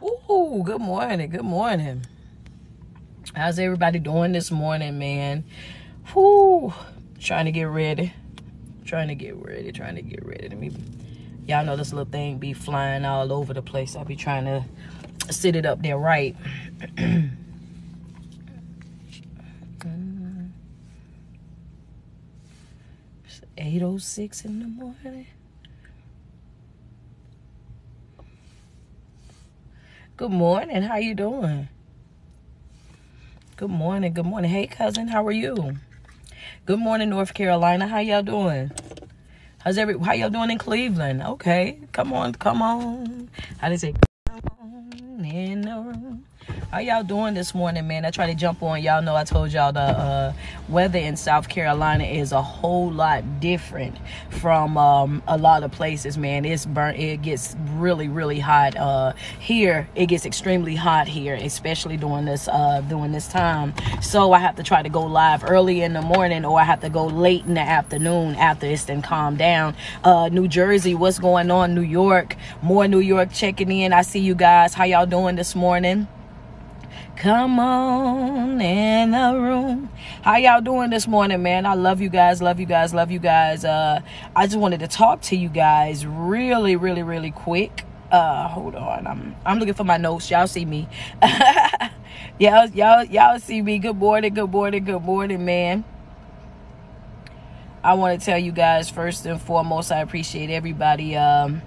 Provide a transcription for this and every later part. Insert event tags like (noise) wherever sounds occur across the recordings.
Ooh, good morning. Good morning. How's everybody doing this morning, man? Whoo, trying to get ready. Trying to get ready. Trying to get ready. Let me. Y'all know this little thing be flying all over the place. I be trying to sit it up there right. (clears throat) It's 8.06 in the morning. Good morning. How you doing? Good morning. Good morning. Hey, cousin. How are you? Good morning, North Carolina. How y'all doing? How's every? How y'all doing in Cleveland? Okay, come on, come on. How does it? Come on in the room. How y'all doing this morning, man? I try to jump on. Y'all know I told y'all the uh, weather in South Carolina is a whole lot different from um, a lot of places, man. It's burnt. It gets really, really hot. Uh, here, it gets extremely hot here, especially during this uh, during this time. So I have to try to go live early in the morning, or I have to go late in the afternoon after it's then calmed down. Uh, New Jersey, what's going on? New York, more New York checking in. I see you guys. How y'all doing this morning? Come on in the room. How y'all doing this morning, man? I love you guys, love you guys, love you guys. Uh, I just wanted to talk to you guys really, really, really quick. Uh, hold on. I'm I'm looking for my notes. Y'all see me. (laughs) y'all, y'all, y'all see me. Good morning, good morning, good morning, man. I want to tell you guys first and foremost, I appreciate everybody. Um,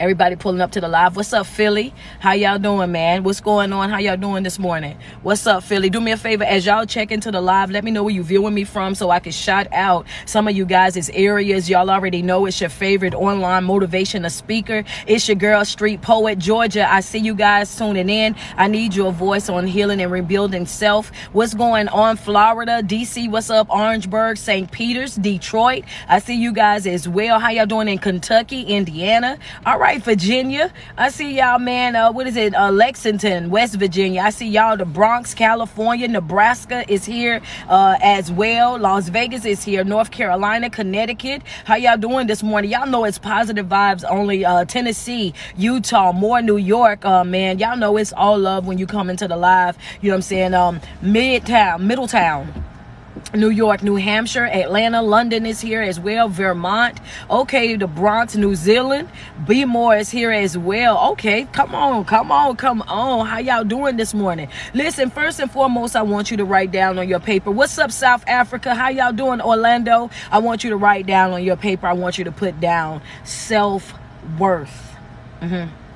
Everybody pulling up to the live. What's up, Philly? How y'all doing, man? What's going on? How y'all doing this morning? What's up, Philly? Do me a favor as y'all check into the live. Let me know where you viewing me from so I can shout out some of you guys' areas. Y'all already know it's your favorite online motivational speaker. It's your girl, Street Poet, Georgia. I see you guys tuning in. I need your voice on healing and rebuilding self. What's going on, Florida, DC? What's up, Orangeburg, St. Peters, Detroit? I see you guys as well. How y'all doing in Kentucky, Indiana? All right, Virginia. I see y'all, man. Uh, what is it? Uh, Lexington, West Virginia. I see y'all. The Bronx, California, Nebraska is here uh, as well. Las Vegas is here. North Carolina, Connecticut. How y'all doing this morning? Y'all know it's positive vibes only. Uh, Tennessee, Utah, more New York. Uh, man, y'all know it's all love when you come into the live. You know what I'm saying? Um, Midtown, Middletown. New York, New Hampshire, Atlanta, London is here as well, Vermont, okay, the Bronx, New Zealand, B More is here as well. Okay, come on, come on, come on. How y'all doing this morning? Listen, first and foremost, I want you to write down on your paper. What's up, South Africa? How y'all doing, Orlando? I want you to write down on your paper. I want you to put down self worth. Mm-hmm.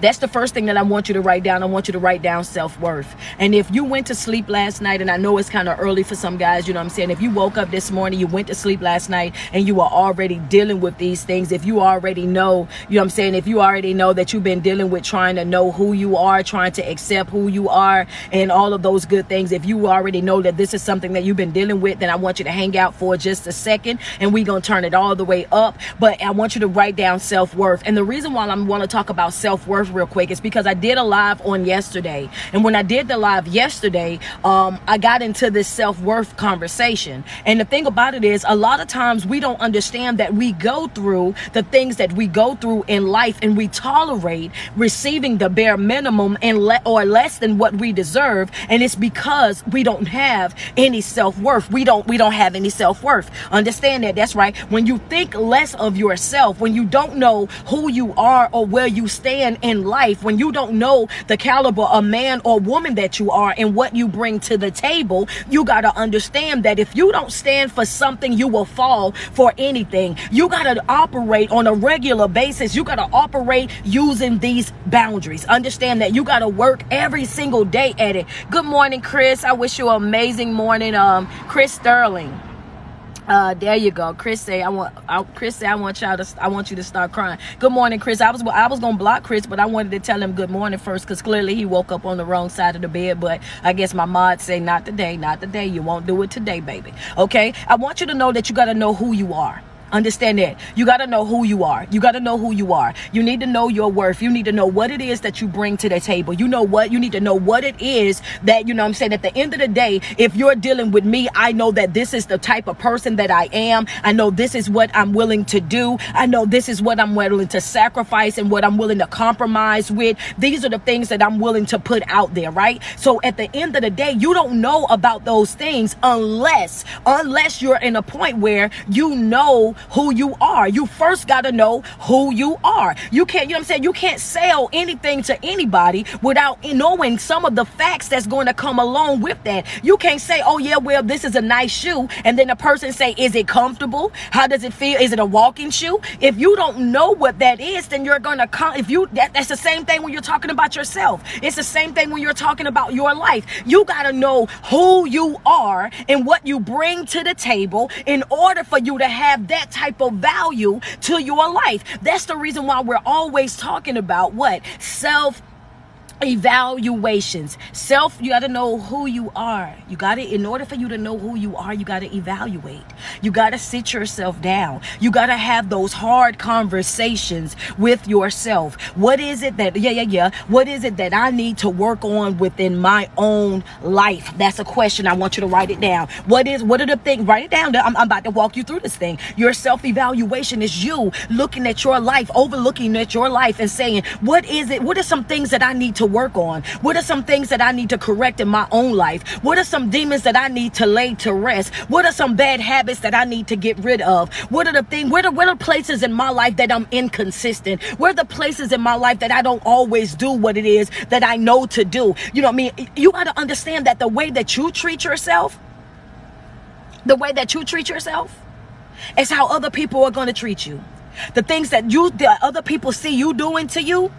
That's the first thing that I want you to write down. I want you to write down self worth. And if you went to sleep last night, and I know it's kind of early for some guys, you know what I'm saying? If you woke up this morning, you went to sleep last night, and you are already dealing with these things, if you already know, you know what I'm saying? If you already know that you've been dealing with trying to know who you are, trying to accept who you are, and all of those good things, if you already know that this is something that you've been dealing with, then I want you to hang out for just a second, and we're going to turn it all the way up. But I want you to write down self worth. And the reason why I'm want to talk about self worth real quick is because I did a live on yesterday. And when I did the live yesterday, um, I got into this self worth conversation. And the thing about it is, a lot of times we don't understand that we go through the things that we go through in life and we tolerate receiving the bare minimum and le- or less than what we deserve. And it's because we don't have any self worth. We don't we don't have any self worth. Understand that? That's right. When you think less of yourself, when you don't know who you are or where you stand in life, when you don't know the caliber of man or woman that you are and what you bring to the table, you got to understand that if you don't stand for something, you will fall for anything. You got to operate on a regular basis. You got to operate using these boundaries. Understand that you got to work every single day at it. Good morning, Chris. I wish you an amazing morning. Um, Chris Sterling. Uh, there you go. Chris say I want. I, Chris say I want y'all to. I want you to start crying. Good morning, Chris. I was I was gonna block Chris, but I wanted to tell him good morning first because clearly he woke up on the wrong side of the bed. But I guess my mod say not today, not today. You won't do it today, baby. Okay. I want you to know that you got to know who you are. Understand that. You got to know who you are. You got to know who you are. You need to know your worth. You need to know what it is that you bring to the table. You know what? You need to know what it is that, you know I'm saying, at the end of the day, if you're dealing with me, I know that this is the type of person that I am. I know this is what I'm willing to do. I know this is what I'm willing to sacrifice and what I'm willing to compromise with. These are the things that I'm willing to put out there, right? So at the end of the day, you don't know about those things unless, unless you're in a point where you know who you are. You first got to know who you are. You can't, you know what I'm saying? You can't sell anything to anybody without knowing some of the facts that's going to come along with that. You can't say, oh yeah, well, this is a nice shoe. And then the person say, is it comfortable? How does it feel? Is it a walking shoe? If you don't know what that is, then you're going to come, if you, that, that's the same thing when you're talking about yourself. It's the same thing when you're talking about your life. You got to know who you are and what you bring to the table in order for you to have that type of value to your life. That's the reason why we're always talking about what? Self evaluations. Self you got to know who you are. You got to in order for you to know who you are you got to evaluate. You got to sit yourself down. You got to have those hard conversations with yourself. What is it that yeah yeah yeah. What is it that i need to work on within my own life? That's a question. I want you to write it down. What is what are the things write it down. I'm, I'm about to walk you through this thing. Your self evaluation is you looking at your life overlooking at your life and saying what is it what are some things that i need to work on? What are some things that I need to correct in my own life? What are some demons that I need to lay to rest? What are some bad habits that I need to get rid of? What are the things, where are, where are places in my life that I'm inconsistent? Where the places in my life that I don't always do what it is that I know to do? You know what I mean? You got to understand that the way that you treat yourself, the way that you treat yourself, is how other people are going to treat you. The things that you, the other people see you doing to you,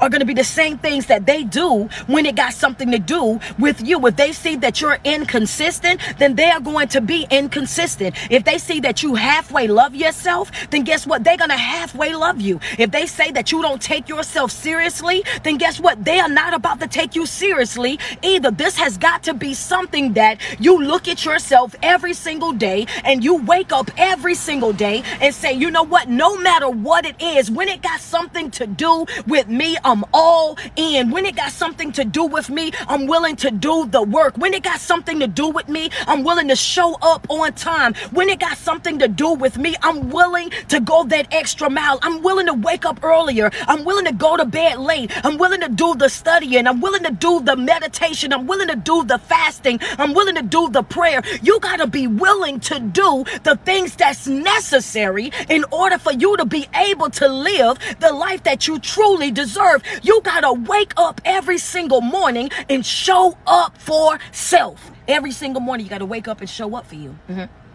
are going to be the same things that they do when it got something to do with you. If they see that you're inconsistent, then they are going to be inconsistent. If they see that you halfway love yourself, then guess what? They're going to halfway love you. If they say that you don't take yourself seriously, then guess what? They are not about to take you seriously either. This has got to be something that you look at yourself every single day and you wake up every single day and say, you know what? No matter what it is, when it got something to do with me, I'm all in. When it got something to do with me, I'm willing to do the work. When it got something to do with me, I'm willing to show up on time. When it got something to do with me, I'm willing to go that extra mile. I'm willing to wake up earlier. I'm willing to go to bed late. I'm willing to do the studying. I'm willing to do the meditation. I'm willing to do the fasting. I'm willing to do the prayer. You got to be willing to do the things that's necessary in order for you to be able to live the life that you truly deserve You got to wake up every single morning and show up for self. Every single morning, you got to wake up and show up for you. Mm-hmm.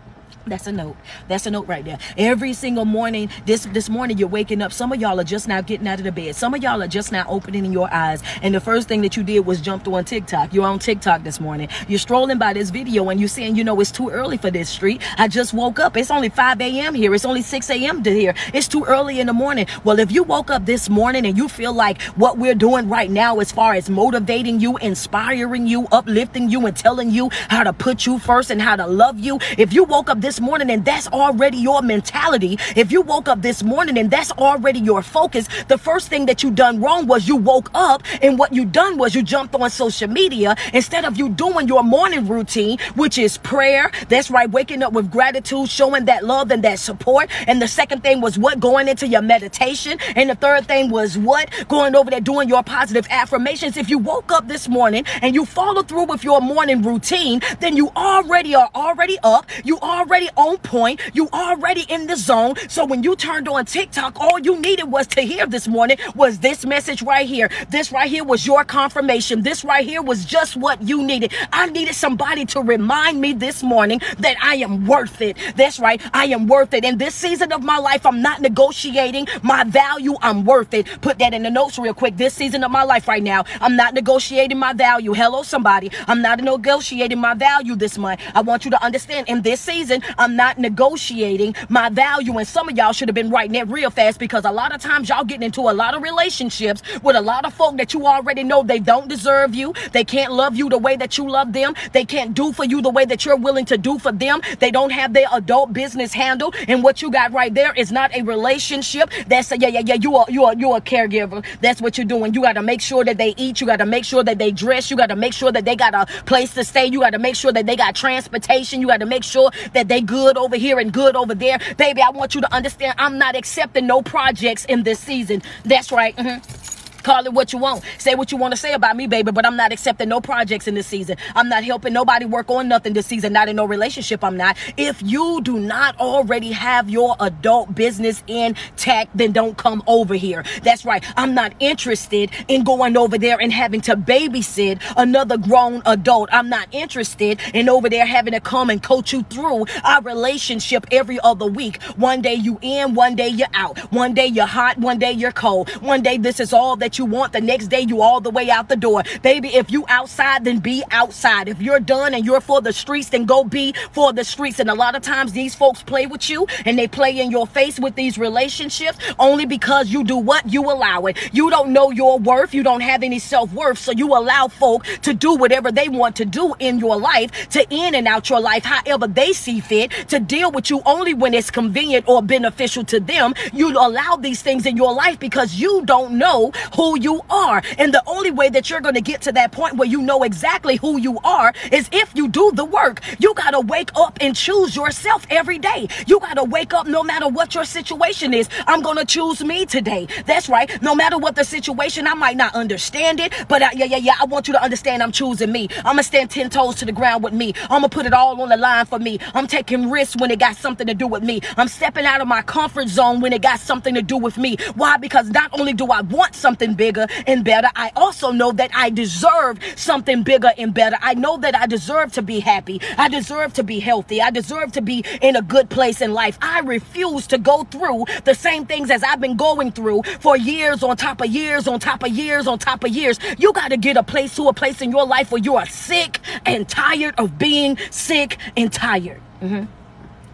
That's a note. That's a note right there. Every single morning, this this morning you're waking up. Some of y'all are just now getting out of the bed. Some of y'all are just now opening your eyes. And the first thing that you did was jumped on TikTok. You're on TikTok this morning. You're strolling by this video and you're saying, you know, it's too early for this street. I just woke up. It's only 5 a.m. here. It's only 6 a.m. to here. It's too early in the morning. Well, if you woke up this morning and you feel like what we're doing right now, as far as motivating you, inspiring you, uplifting you, and telling you how to put you first and how to love you, if you woke up this this morning and that's already your mentality, if you woke up this morning and that's already your focus, the first thing that you done wrong was you woke up and what you done was you jumped on social media instead of you doing your morning routine, which is prayer. That's right, waking up with gratitude, showing that love and that support. And the second thing was what going into your meditation. And the third thing was what going over there doing your positive affirmations. If you woke up this morning and you follow through with your morning routine, then you already are already up. You already already on point. You already in the zone. So when you turned on TikTok, all you needed was to hear this morning was this message right here. This right here was your confirmation. This right here was just what you needed. I needed somebody to remind me this morning that I am worth it. That's right. I am worth it. In this season of my life, I'm not negotiating my value. I'm worth it. Put that in the notes real quick. This season of my life right now, I'm not negotiating my value. Hello, somebody. I'm not negotiating my value this month. I want you to understand in this season, I'm not negotiating my value. And some of y'all should have been writing it real fast because a lot of times y'all getting into a lot of relationships with a lot of folk that you already know they don't deserve you. They can't love you the way that you love them. They can't do for you the way that you're willing to do for them. They don't have their adult business handled. And what you got right there is not a relationship. That's a, yeah, yeah, yeah. You are, you are, you are a caregiver. That's what you're doing. You got to make sure that they eat. You got to make sure that they dress. You got to make sure that they got a place to stay. You got to make sure that they got transportation. You got to make sure that they good over here and good over there. Baby, I want you to understand I'm not accepting no projects in this season. That's right. Mm-hmm. Call it what you want. Say what you want to say about me, baby, but I'm not accepting no projects in this season. I'm not helping nobody work on nothing this season. Not in no relationship, I'm not. If you do not already have your adult business intact, then don't come over here. That's right. I'm not interested in going over there and having to babysit another grown adult. I'm not interested in over there having to come and coach you through our relationship every other week. One day you in, one day you're out. One day you're hot, one day you're cold. One day this is all that that you want. The next day, you all the way out the door. Baby, if you outside, then be outside. If you're done and you're for the streets, then go be for the streets. And a lot of times these folks play with you and they play in your face with these relationships only because you do what you allow it. You don't know your worth. You don't have any self-worth. So you allow folk to do whatever they want to do in your life, to in and out your life, however they see fit, to deal with you only when it's convenient or beneficial to them. You allow these things in your life because you don't know who who you are. And the only way that you're going to get to that point where you know exactly who you are is if you do the work. You got to wake up and choose yourself every day. You got to wake up no matter what your situation is. I'm going to choose me today. That's right. No matter what the situation, I might not understand it, but I, yeah, yeah, yeah. I want you to understand I'm choosing me. I'm going to stand 10 toes to the ground with me. I'm going to put it all on the line for me. I'm taking risks when it got something to do with me. I'm stepping out of my comfort zone when it got something to do with me. Why? Because not only do I want something something bigger and better. I also know that I deserve something bigger and better. I know that I deserve to be happy. I deserve to be healthy. I deserve to be in a good place in life. I refuse to go through the same things as I've been going through for years on top of years on top of years on top of years. You got to get a place to a place in your life where you are sick and tired of being sick and tired. Mm-hmm.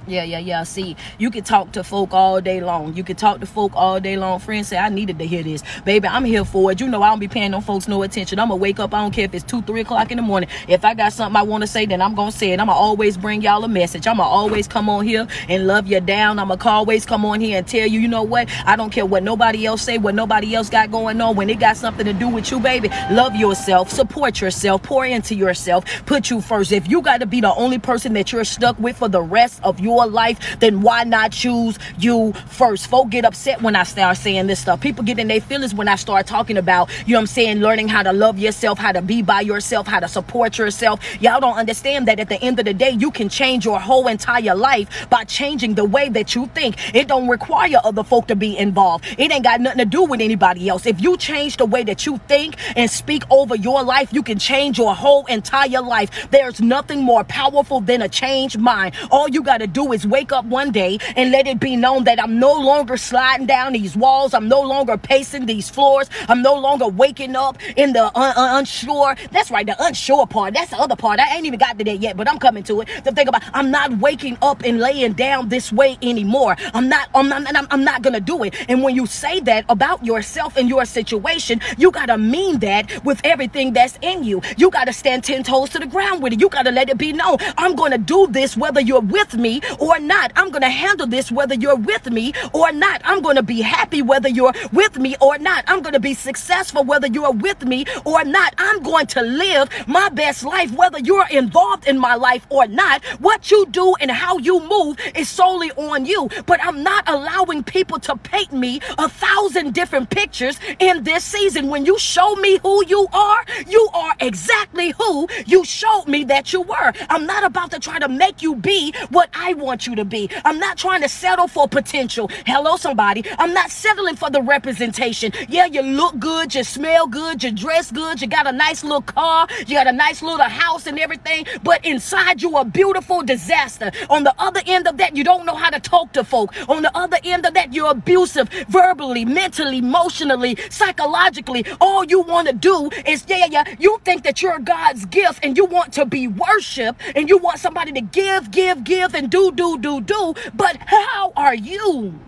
Yeah, yeah, yeah. See, you can talk to folk all day long. You can talk to folk all day long. Friends say, I needed to hear this. Baby, I'm here for it. You know, I don't be paying no folks no attention. I'm going to wake up. I don't care if it's 2, 3 o'clock in the morning. If I got something I want to say, then I'm going to say it. I'm going to always bring y'all a message. I'm going to always come on here and love you down. I'm going to always come on here and tell you, you know what? I don't care what nobody else say, what nobody else got going on. When it got something to do with you, baby, love yourself, support yourself, pour into yourself, put you first. If you got to be the only person that you're stuck with for the rest of your life, then why not choose you first? Folk get upset when I start saying this stuff. People get in their feelings when I start talking about, you know I'm saying, learning how to love yourself, how to be by yourself, how to support yourself. Y'all don't understand that at the end of the day, you can change your whole entire life by changing the way that you think. It don't require other folk to be involved. It ain't got nothing to do with anybody else. If you change the way that you think and speak over your life, you can change your whole entire life. There's nothing more powerful than a changed mind. All you got to do is wake up one day and let it be known that I'm no longer sliding down these walls. I'm no longer pacing these floors. I'm no longer waking up in the un- un- unsure. That's right, the unsure part. That's the other part. I ain't even got to that yet, but I'm coming to it. To think about, I'm not waking up and laying down this way anymore. I'm not. I'm not. I'm, I'm not gonna do it. And when you say that about yourself and your situation, you gotta mean that with everything that's in you. You gotta stand ten toes to the ground with it. You gotta let it be known. I'm gonna do this whether you're with me or not. I'm going to handle this whether you're with me or not. I'm going to be happy whether you're with me or not. I'm going to be successful whether you're with me or not. I'm going to live my best life whether you're involved in my life or not. What you do and how you move is solely on you. But I'm not allowing people to paint me a thousand different pictures in this season. When you show me who you are, you are exactly who you showed me that you were. I'm not about to try to make you be what I want you to be. I'm not trying to settle for potential. Hello, somebody. I'm not settling for the representation. Yeah, you look good, you smell good, you dress good, you got a nice little car, you got a nice little house and everything, but inside you a beautiful disaster. On the other end of that, you don't know how to talk to folk. On the other end of that, you're abusive verbally, mentally, emotionally, psychologically. All you want to do is, yeah, yeah, you think that you're God's gift and you want to be worshiped and you want somebody to give, give, give and do do, do, do, do. But how are you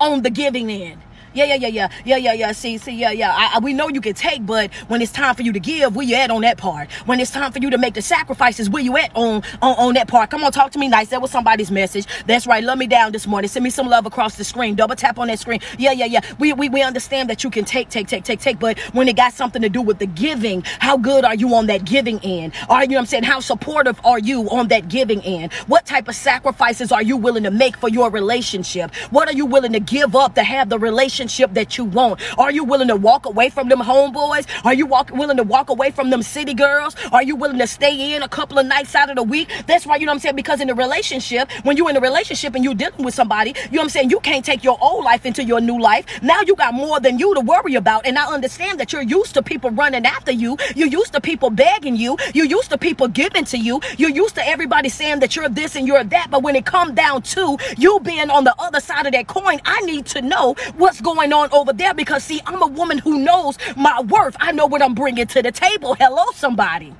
on the giving end? Yeah, yeah, yeah, yeah, yeah, yeah, yeah. See, see, yeah, yeah. I, I, we know you can take, but when it's time for you to give, where you at on that part? When it's time for you to make the sacrifices, where you at on on, on that part? Come on, talk to me nice. That was somebody's message. That's right. Love me down this morning. Send me some love across the screen. Double tap on that screen. Yeah, yeah, yeah. We we, we understand that you can take, take, take, take, take, but when it got something to do with the giving, how good are you on that giving end? Are you know what I'm saying? How supportive are you on that giving end? What type of sacrifices are you willing to make for your relationship? What are you willing to give up to have the relationship? Relationship that you want? Are you willing to walk away from them homeboys? Are you walk, willing to walk away from them city girls? Are you willing to stay in a couple of nights out of the week? That's why, you know what I'm saying? Because in a relationship, when you're in a relationship and you're dealing with somebody, you know what I'm saying? You can't take your old life into your new life. Now you got more than you to worry about. And I understand that you're used to people running after you. You're used to people begging you. You're used to people giving to you. You're used to everybody saying that you're this and you're that. But when it comes down to you being on the other side of that coin, I need to know what's going going on over there because, see, I'm a woman who knows my worth. I know what I'm bringing to the table. Hello, somebody.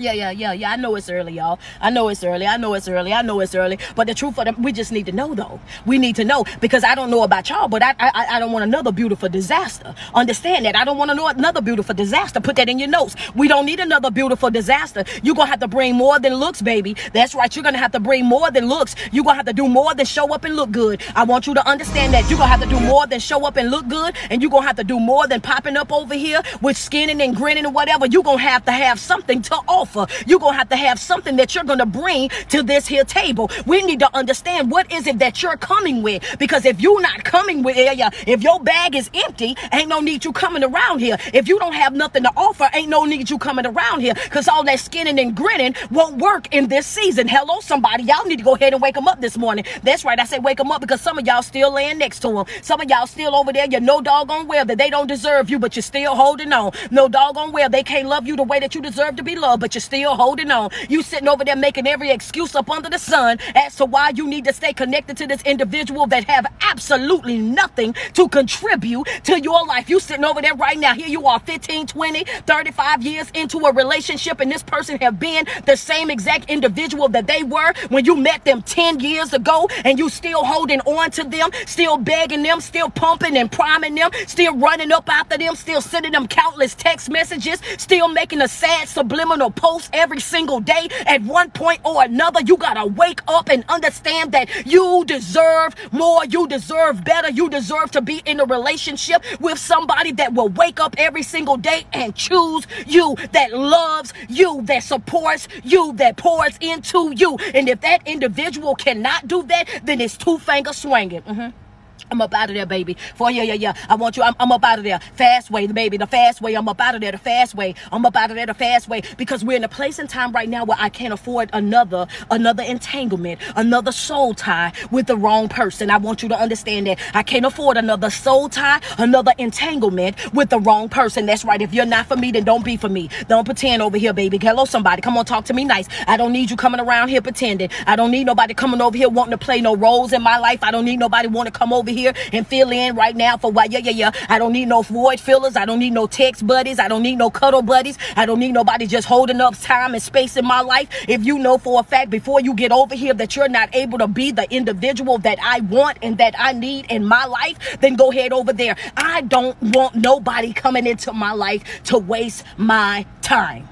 Yeah, yeah, yeah, yeah. I know it's early, y'all. I know it's early. I know it's early. I know it's early. But the truth of them, we just need to know, though. We need to know because I don't know about y'all, but I, I, I don't want another beautiful disaster. Understand that. I don't want to know another beautiful disaster. Put that in your notes. We don't need another beautiful disaster. You're gonna have to bring more than looks, baby. That's right. You're gonna have to bring more than looks. You're gonna have to do more than show up and look good. I want you to understand that you're gonna have to do more than show up and look good, and you're gonna have to do more than popping up over here with skinning and grinning and whatever. You're gonna have to have something to offer offer. Uh, you're going to have to have something that you're going to bring to this here table. We need to understand what is it that you're coming with. Because if you're not coming with it, if your bag is empty, ain't no need you coming around here. If you don't have nothing to offer, ain't no need you coming around here. Because all that skinning and grinning won't work in this season. Hello, somebody. Y'all need to go ahead and wake them up this morning. That's right. I say wake them up because some of y'all still laying next to them. Some of y'all still over there. You know doggone well that they don't deserve you, but you're still holding on. No doggone well they can't love you the way that you deserve to be loved, but you're still holding on. You sitting over there making every excuse up under the sun as to why you need to stay connected to this individual that have absolutely nothing to contribute to your life. You sitting over there right now. Here you are 15, 20, 35 years into a relationship and this person have been the same exact individual that they were when you met them 10 years ago and you still holding on to them, still begging them, still pumping and priming them, still running up after them, still sending them countless text messages, still making a sad subliminal post every single day at one point or another. You got to wake up and understand that you deserve more. You deserve better. You deserve to be in a relationship with somebody that will wake up every single day and choose you, that loves you, that supports you, that pours into you. And if that individual cannot do that, then it's two finger swinging. Mm-hmm. I'm up out of there, baby. For yeah, yeah, yeah. I want you. I'm, I'm up out of there. Fast way, baby. The fast way. I'm up out of there. The fast way. I'm up out of there. The fast way. Because we're in a place and time right now where I can't afford another, another entanglement, another soul tie with the wrong person. I want you to understand that I can't afford another soul tie, another entanglement with the wrong person. That's right. If you're not for me, then don't be for me. Don't pretend over here, baby. Hello, somebody. Come on, talk to me nice. I don't need you coming around here pretending. I don't need nobody coming over here wanting to play no roles in my life. I don't need nobody want to come over here here and fill in right now for why, yeah, yeah, yeah. I don't need no void fillers. I don't need no text buddies. I don't need no cuddle buddies. I don't need nobody just holding up time and space in my life. If you know for a fact before you get over here that you're not able to be the individual that I want and that I need in my life, then go ahead over there. I don't want nobody coming into my life to waste my time.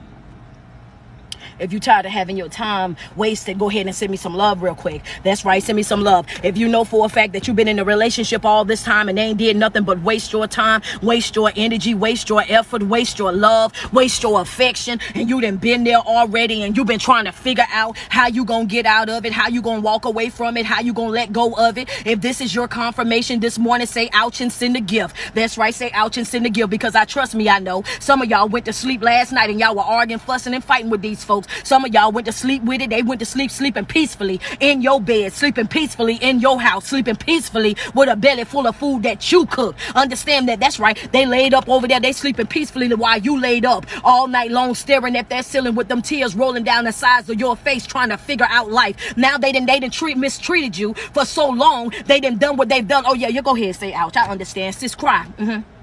If you're tired of having your time wasted, go ahead and send me some love real quick. That's right, send me some love. If you know for a fact that you've been in a relationship all this time and they ain't did nothing but waste your time, waste your energy, waste your effort, waste your love, waste your affection, and you done been there already and you've been trying to figure out how you gonna get out of it, how you gonna walk away from it, how you gonna let go of it. If this is your confirmation this morning, say ouch and send a gift. That's right, say ouch and send a gift because I trust me, I know some of y'all went to sleep last night and y'all were arguing, fussing, and fighting with these folks. Some of y'all went to sleep with it. They went to sleep sleeping peacefully in your bed, sleeping peacefully in your house, sleeping peacefully with a belly full of food that you cook. Understand that that's right. They laid up over there. They sleeping peacefully while you laid up all night long staring at that ceiling with them tears rolling down the sides of your face trying to figure out life. Now they didn't they didn't treat mistreated you for so long. They didn't done what they've done. Oh yeah, you go ahead say ouch. I understand. Sis cry. Mm-hmm.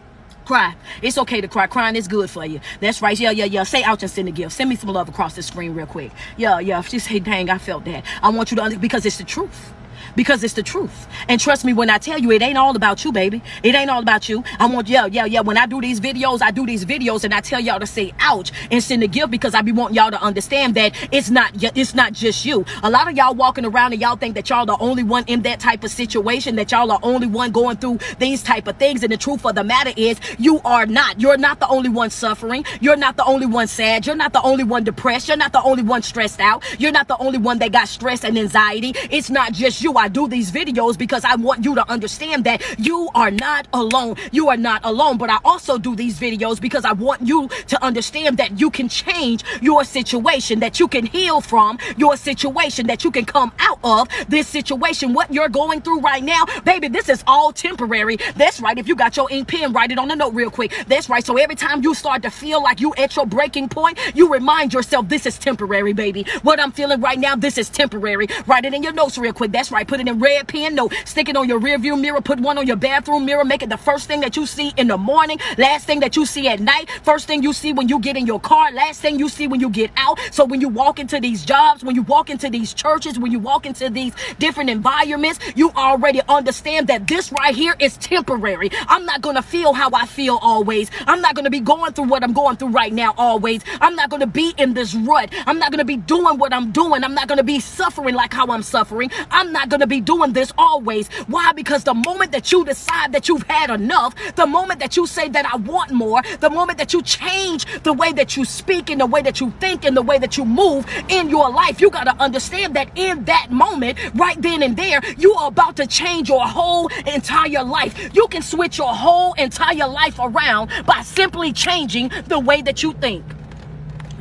Cry. It's okay to cry. Crying is good for you. That's right. Yeah, yeah, yeah. Say ouch and send a gift. Send me some love across the screen real quick. Yeah, yeah. Just say, dang, I felt that. I want you to because it's the truth because it's the truth. And trust me when I tell you, it ain't all about you, baby. It ain't all about you. I want, yeah, yeah, yeah. When I do these videos, I do these videos and I tell y'all to say ouch and send a gift because I be wanting y'all to understand that it's not, it's not just you. A lot of y'all walking around and y'all think that y'all the only one in that type of situation, that y'all are only one going through these type of things. And the truth of the matter is you are not. You're not the only one suffering. You're not the only one sad. You're not the only one depressed. You're not the only one stressed out. You're not the only one that got stress and anxiety. It's not just you. I do these videos because I want you to understand that you are not alone. You are not alone. But I also do these videos because I want you to understand that you can change your situation, that you can heal from your situation, that you can come out of this situation. What you're going through right now, baby, this is all temporary. That's right. If you got your ink pen, write it on the note real quick. That's right. So every time you start to feel like you at your breaking point, you remind yourself this is temporary, baby. What I'm feeling right now, this is temporary. Write it in your notes real quick. That's right. Put it in red pen note. Stick it on your rear view mirror. Put one on your bathroom mirror. Make it the first thing that you see in the morning. Last thing that you see at night. First thing you see when you get in your car. Last thing you see when you get out. So when you walk into these jobs, when you walk into these churches, when you walk into these different environments, you already understand that this right here is temporary. I'm not going to feel how I feel always. I'm not going to be going through what I'm going through right now always. I'm not going to be in this rut. I'm not going to be doing what I'm doing. I'm not going to be suffering like how I'm suffering. I'm not going to be doing this always. Why? Because the moment that you decide that you've had enough, the moment that you say that I want more, the moment that you change the way that you speak and the way that you think and the way that you move in your life, you got to understand that in that moment, right then and there, you are about to change your whole entire life. You can switch your whole entire life around by simply changing the way that you think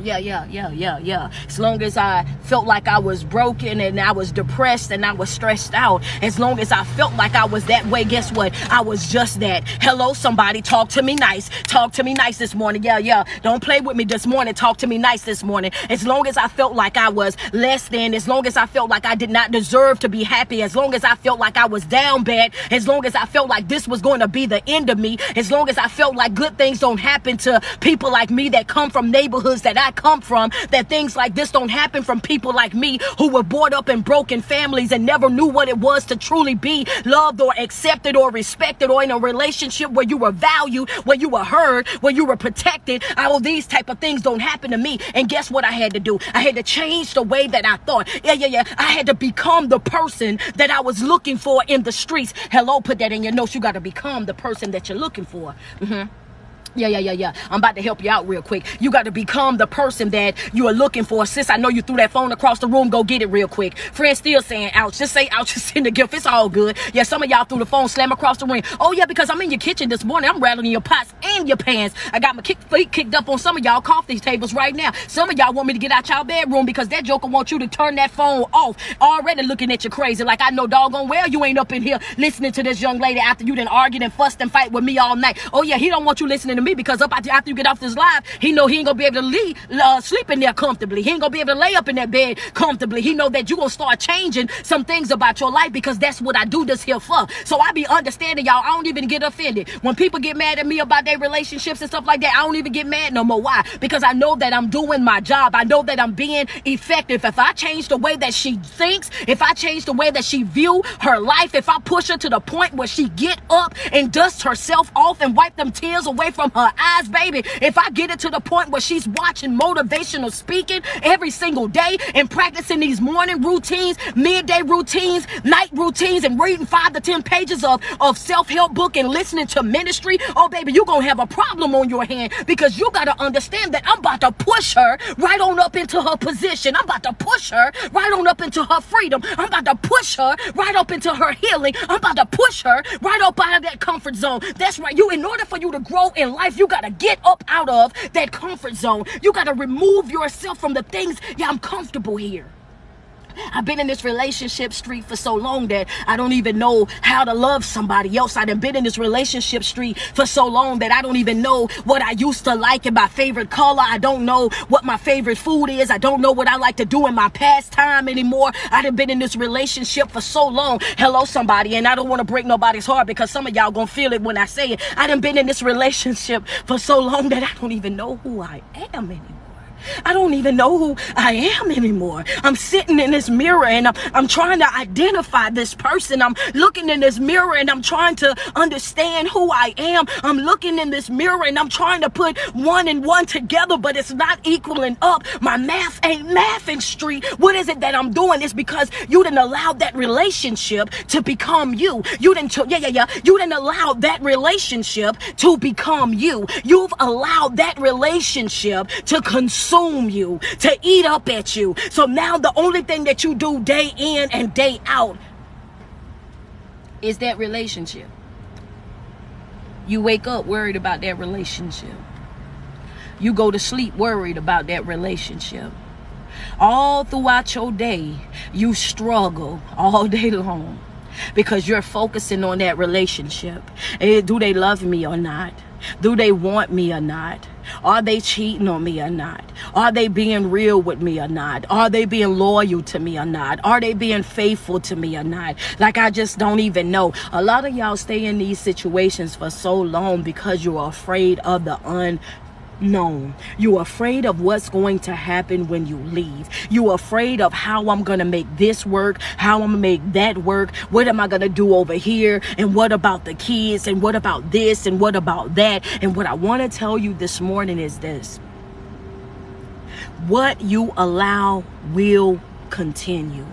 yeah, yeah, yeah, yeah, yeah. As long as I felt like I was broken and I was depressed and I was stressed out, as long as I felt like I was that way, guess what? I was just that. Hello, somebody, talk to me nice. Talk to me nice this morning. Yeah, yeah. Don't play with me this morning. Talk to me nice this morning. As long as I felt like I was less than, as long as I felt like I did not deserve to be happy, as long as I felt like I was down bad, as long as I felt like this was going to be the end of me, as long as I felt like good things don't happen to people like me that come from neighborhoods that I come from, that things like this don't happen from people like me who were brought up in broken families and never knew what it was to truly be loved or accepted or respected or in a relationship where you were valued, where you were heard, where you were protected. All these type of things don't happen to me. And guess what I had to do? I had to change the way that I thought. Yeah, yeah, yeah. I had to become the person that I was looking for in the streets. Hello, put that in your notes. You got to become the person that you're looking for. Mm-hmm. Yeah, yeah, yeah, yeah. I'm about to help you out real quick. You got to become the person that you are looking for. Sis, I know you threw that phone across the room. Go get it real quick. Friend still saying ouch. Just say ouch. (laughs) Just send the gift. It's all good. Yeah, some of y'all threw the phone slam across the room. Oh, yeah, because I'm in your kitchen this morning. I'm rattling your pots and your pans. I got my kick, feet kicked up on some of y'all coffee tables right now. Some of y'all want me to get out y'all bedroom because that joker wants you to turn that phone off. Already looking at you crazy. Like I know doggone well you ain't up in here listening to this young lady after you done argued and fussed and fight with me all night. Oh, yeah, he don't want you listening to me because up after after you get off this live, he know he ain't gonna be able to leave, uh, sleep in there comfortably. He ain't gonna be able to lay up in that bed comfortably. He know that you gonna start changing some things about your life because that's what I do this here for. So I be understanding y'all. I don't even get offended when people get mad at me about their relationships and stuff like that. I don't even get mad no more. Why? Because I know that I'm doing my job. I know that I'm being effective. If I change the way that she thinks, if I change the way that she view her life, if I push her to the point where she get up and dust herself off and wipe them tears away from her eyes, baby if I get it to the point where she's watching motivational speaking every single day and practicing these morning routines, midday routines, night routines, and reading five to ten pages of, of self-help book and listening to ministry, oh baby, you're gonna have a problem on your hand because you gotta understand that I'm about to push her right on up into her position. I'm about to push her right on up into her freedom. I'm about to push her right up into her healing. I'm about to push her right up out of that comfort zone. That's right. You, in order for you to grow in life, you gotta get up out of that comfort zone. You got to remove yourself from the things, yeah, I'm comfortable here. I've been in this relationship street for so long that I don't even know how to love somebody else. I've been in this relationship street for so long that I don't even know what I used to like in my favorite color. I don't know what my favorite food is. I don't know what I like to do in my pastime anymore. I've been in this relationship for so long. Hello, somebody. And I don't want to break nobody's heart because some of y'all gonna feel it when I say it. I done been in this relationship for so long that I don't even know who I am anymore. I don't even know who I am anymore. I'm sitting in this mirror and I'm, I'm trying to identify this person. I'm looking in this mirror and I'm trying to understand who I am. I'm looking in this mirror and I'm trying to put one and one together, but it's not equaling up. My math ain't mathing street. What is it that I'm doing? It's because you didn't allow that relationship to become you. You didn't, yeah, yeah, yeah. You didn't allow that relationship to become you. You've allowed that relationship to consume consume you, to eat up at you. So now the only thing that you do day in and day out is that relationship. You wake up worried about that relationship. You go to sleep worried about that relationship. All throughout your day, you struggle all (laughs) day long because you're focusing on that relationship. Eh, do they love me or not? Do they want me or not? Are they cheating on me or not? Are they being real with me or not? Are they being loyal to me or not? Are they being faithful to me or not? Like I just don't even know. A lot of y'all stay in these situations for so long because you're afraid of the un known. You're afraid of what's going to happen when you leave. You're afraid of how I'm going to make this work, how I'm going to make that work. What am I going to do over here? And what about the kids? And what about this? And what about that? And what I want to tell you this morning is this. What you allow will continue.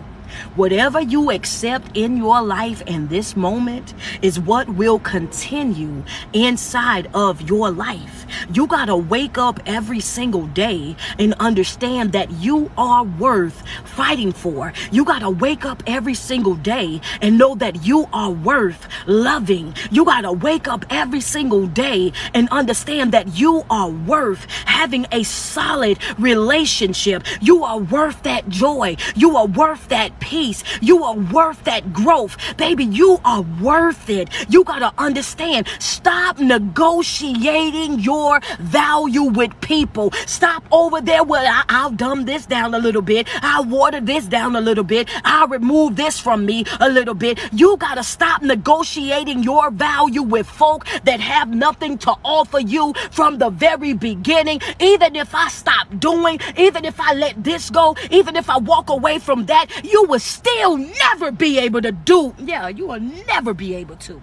Whatever you accept in your life in this moment is what will continue inside of your life. You got to wake up every single day and understand that you are worth fighting for. You got to wake up every single day and know that you are worth loving. You got to wake up every single day and understand that you are worth having a solid relationship. You are worth that joy. You are worth that peace. You are worth that growth. Baby, you are worth it. You got to understand. Stop negotiating your value with people. Stop over there. Well, I, I'll dumb this down a little bit. I'll water this down a little bit. I'll remove this from me a little bit. You got to stop negotiating your value with folk that have nothing to offer you from the very beginning. Even if I stop doing, even if I let this go, even if I walk away from that, you will still never be able to do. Yeah, you will never be able to.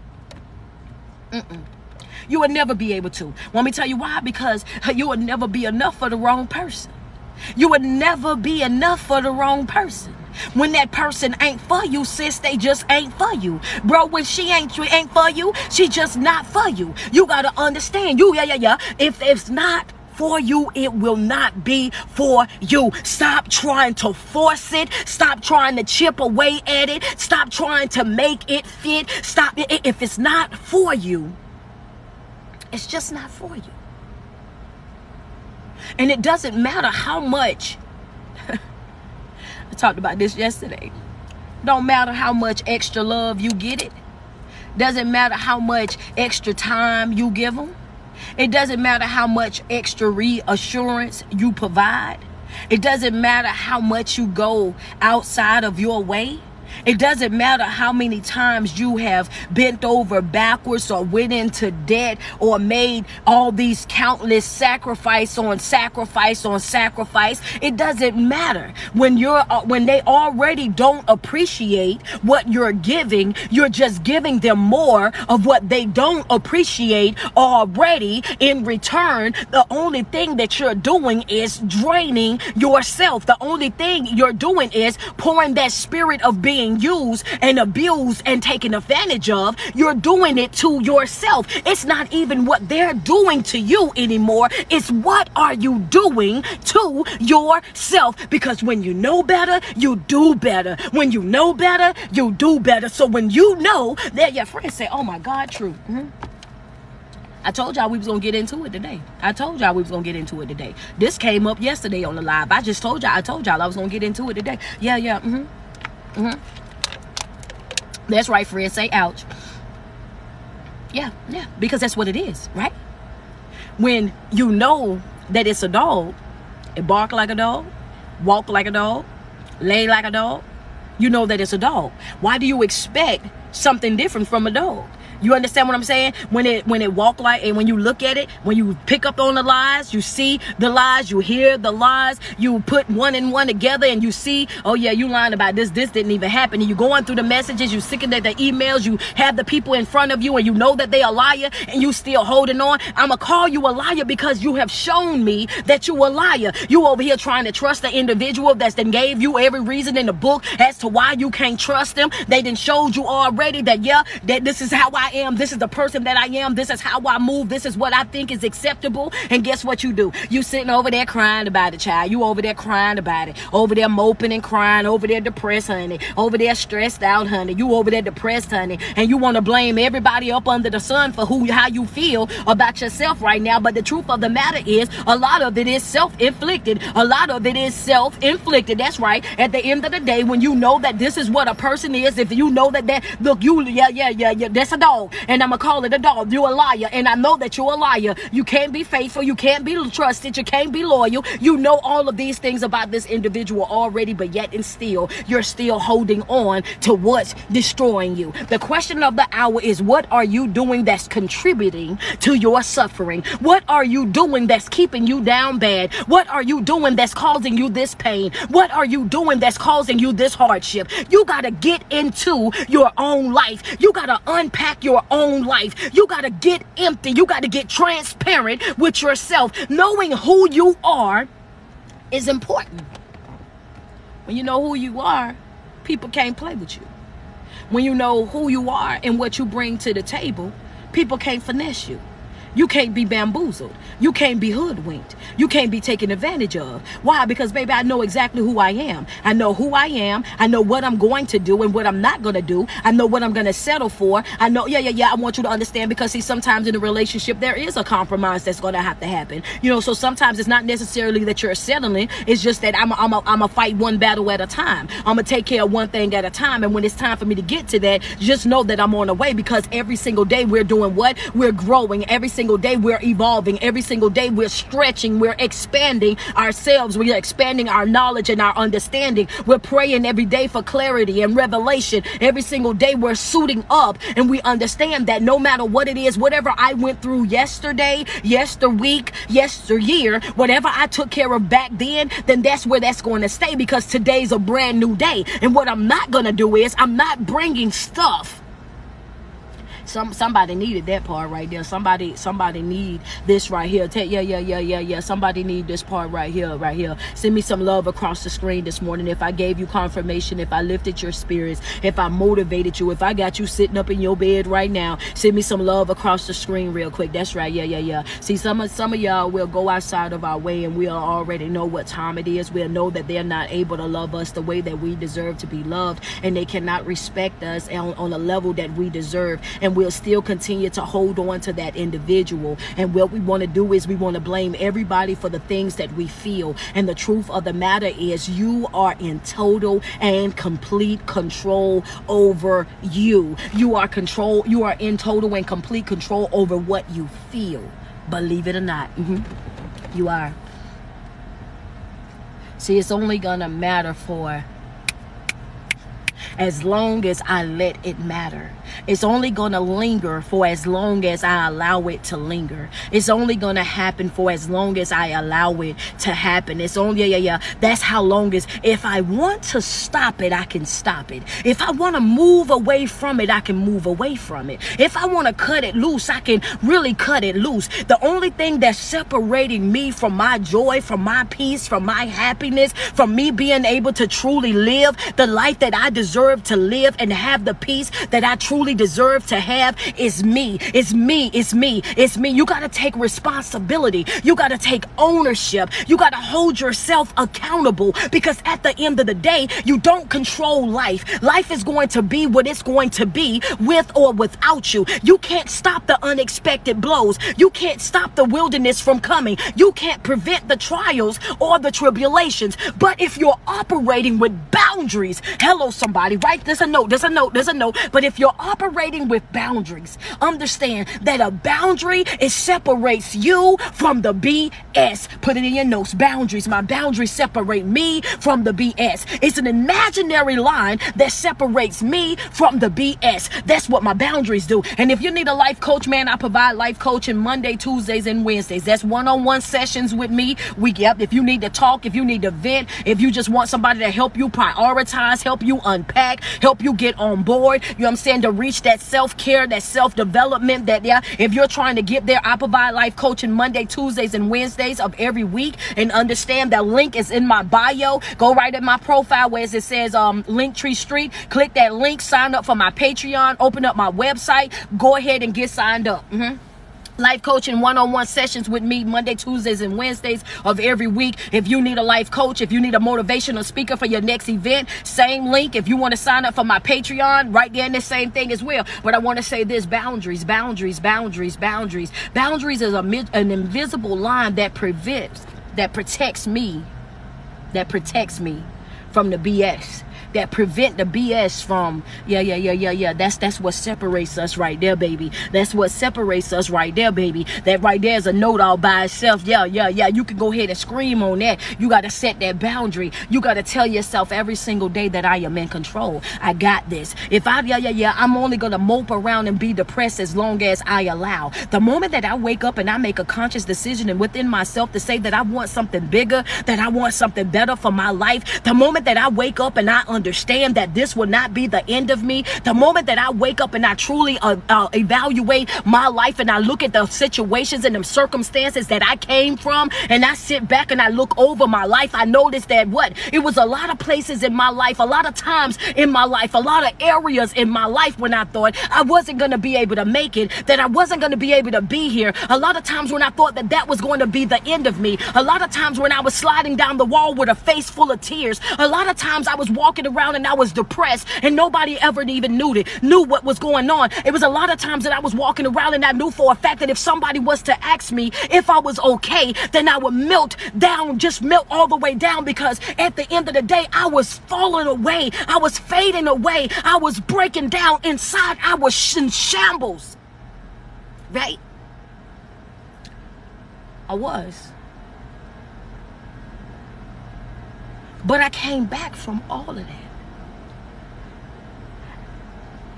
Mm-mm. You will never be able to. Want me tell you why? Because you will never be enough for the wrong person. You would never be enough for the wrong person. When that person ain't for you, sis, they just ain't for you. Bro, when she ain't ain't for you, she just not for you. You gotta understand. You, yeah, yeah, yeah. If it's not for you, it will not be for you. Stop trying to force it. Stop trying to chip away at it. Stop trying to make it fit. Stop. If it's not for you, it's just not for you. And it doesn't matter how much. (laughs) I talked about this yesterday. Don't matter how much extra love you get it. Doesn't matter how much extra time you give them. It doesn't matter how much extra reassurance you provide. It doesn't matter how much you go outside of your way. It doesn't matter how many times you have bent over backwards or went into debt or made all these countless sacrifice on sacrifice on sacrifice. It doesn't matter when you're uh, when they already don't appreciate what you're giving. You're just giving them more of what they don't appreciate already. In return, the only thing that you're doing is draining yourself. The only thing you're doing is pouring that spirit of being being used and abused and taken advantage of, you're doing it to yourself. It's not even what they're doing to you anymore. It's what are you doing to yourself? Because when you know better, you do better. When you know better, you do better. So when you know that your friends say, oh my God, true. Mm-hmm. I told y'all we was gonna get into it today. I told y'all we was gonna get into it today. This came up yesterday on the live. I just told y'all. I told y'all I was gonna get into it today. Yeah, yeah. Mm-hmm. Mm-hmm. That's right, Fred. Say ouch. Yeah, yeah. Because that's what it is, right? When you know that it's a dog, it bark like a dog, walk like a dog, lay like a dog. You know that it's a dog. Why do you expect something different from a dog? You understand what I'm saying? When it when it walk like and when you look at it, when you pick up on the lies, you see the lies, you hear the lies, you put one and one together and you see, oh yeah, you lying about this, this didn't even happen. And you going through the messages, you sicking at the emails, you have the people in front of you and you know that they a liar and you still holding on. I'ma call you a liar because you have shown me that you a liar. You over here trying to trust the individual that's then gave you every reason in the book as to why you can't trust them. They then showed you already that yeah, that this is how I am. This is the person that I am. This is how I move. This is what I think is acceptable. And guess what you do? You sitting over there crying about it, child. You over there crying about it. Over there moping and crying. Over there depressed, honey. Over there stressed out, honey. You over there depressed, honey. And you want to blame everybody up under the sun for who how you feel about yourself right now. But the truth of the matter is a lot of it is self-inflicted. A lot of it is self-inflicted. That's right. At the end of the day, when you know that this is what a person is, if you know that that look, you yeah, yeah, yeah, yeah, that's a dog dog, and I'm gonna call it a dog. You're a liar, and I know that you're a liar. You can't be faithful, you can't be trusted, you can't be loyal. You know all of these things about this individual already, but yet and still, you're still holding on to what's destroying you. The question of the hour is what are you doing that's contributing to your suffering? What are you doing that's keeping you down bad? What are you doing that's causing you this pain? What are you doing that's causing you this hardship? You got to get into your own life. You got to unpack your your own life. You got to get empty. You got to get transparent with yourself. Knowing who you are is important. When you know who you are, people can't play with you. When you know who you are and what you bring to the table, people can't finesse you. You can't be bamboozled. You can't be hoodwinked. You can't be taken advantage of. Why? Because, baby, I know exactly who I am. I know who I am. I know what I'm going to do and what I'm not going to do. I know what I'm going to settle for. I know, yeah, yeah, yeah. I want you to understand because, see, sometimes in a relationship, there is a compromise that's going to have to happen. You know, so sometimes it's not necessarily that you're settling. It's just that I'm I'm I'm a fight one battle at a time. I'm going to take care of one thing at a time. And when it's time for me to get to that, just know that I'm on the way because every single day we're doing what? We're growing. Every single day we're evolving. Every single day we're stretching. We're expanding ourselves. We're expanding our knowledge and our understanding. We're praying every day for clarity and revelation. Every single day we're suiting up and we understand that no matter what it is, whatever I went through yesterday, yester week, yesteryear, whatever I took care of back then, then that's where that's going to stay because today's a brand new day. And what I'm not going to do is I'm not bringing stuff some somebody needed that part right there. Somebody somebody need this right here. Take yeah yeah yeah yeah yeah. Somebody need this part right here right here. Send me some love across the screen this morning. If I gave you confirmation, if I lifted your spirits, if I motivated you, if I got you sitting up in your bed right now, send me some love across the screen real quick. That's right. Yeah yeah yeah. See some of some of y'all will go outside of our way and we'll already know what time it is. We'll know that they're not able to love us the way that we deserve to be loved, and they cannot respect us on, on a level that we deserve. And we'll still continue to hold on to that individual. And what we want to do is we want to blame everybody for the things that we feel. And the truth of the matter is, you are in total and complete control over you. You are control. You are in total and complete control over what you feel. Believe it or not, mm-hmm. you are. See, it's only gonna matter for as long as I let it matter. It's only going to linger for as long as I allow it to linger. It's only going to happen for as long as I allow it to happen. It's only, yeah, yeah, yeah. That's how long as, if I want to stop it, I can stop it. If I want to move away from it, I can move away from it. If I want to cut it loose, I can really cut it loose. The only thing that's separating me from my joy, from my peace, from my happiness, from me being able to truly live the life that I deserve to live and have the peace that I truly truly deserve to have is me. It's me. It's me. It's me. You got to take responsibility. You got to take ownership. You got to hold yourself accountable because at the end of the day, you don't control life. Life is going to be what it's going to be with or without you. You can't stop the unexpected blows. You can't stop the wilderness from coming. You can't prevent the trials or the tribulations. But if you're operating with boundaries, hello, somebody, right? There's a note, there's a note, there's a note. But if you're operating with boundaries, understand that a boundary it separates you from the BS. Put it in your notes. Boundaries. My boundaries separate me from the BS. It's an imaginary line that separates me from the BS. That's what my boundaries do. And if you need a life coach, man, I provide life coaching Monday, Tuesdays, and Wednesdays. That's one-on-one sessions with me. We yep. If you need to talk, if you need to vent, if you just want somebody to help you prioritize, help you unpack, help you get on board. You know what I'm saying? Reach that self-care, that self-development, that yeah. If you're trying to get there, I provide life coaching Monday, Tuesdays, and Wednesdays of every week. And understand that link is in my bio. Go right at my profile where it says um Linktree Street. Click that link, sign up for my Patreon, open up my website, go ahead and get signed up. Mm-hmm life coaching one-on-one sessions with me monday tuesdays and wednesdays of every week. If you need a life coach if you need a motivational speaker for your next event same link. If you want to sign up for my patreon right there in the same thing as well. But i want to say this boundaries boundaries boundaries boundaries. Boundaries is a, an invisible line that prevents that protects me that protects me from the bs that prevent the BS from yeah yeah yeah yeah yeah. That's that's what separates us right there baby. That's what separates us right there baby. That right there is a note all by itself. Yeah yeah yeah. You can go ahead and scream on that. You got to set that boundary. You got to tell yourself every single day that I am in control. I got this. If I yeah yeah yeah I'm only gonna mope around and be depressed as long as I allow. The moment that I wake up and I make a conscious decision and within myself to say that I want something bigger that I want something better for my life the moment that I wake up and I understand that this will not be the end of me, the moment that I wake up and I truly uh, uh, evaluate my life and I look at the situations and the circumstances that I came from and I sit back and I look over my life, I notice that what? It was a lot of places in my life, a lot of times in my life, a lot of areas in my life when I thought I wasn't going to be able to make it, that I wasn't going to be able to be here. A lot of times when I thought that that was going to be the end of me. A lot of times when I was sliding down the wall with a face full of tears. A lot of times I was walking around and I was depressed and nobody ever even knew it, knew what was going on. It was a lot of times that I was walking around and I knew for a fact that if somebody was to ask me if I was okay, then I would melt down, just melt all the way down because at the end of the day, I was falling away. I was fading away. I was breaking down inside. I was in shambles. Right? I was. But I came back from all of that.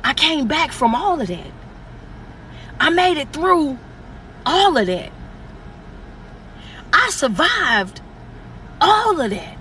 I came back from all of that. I made it through all of that. I survived all of that.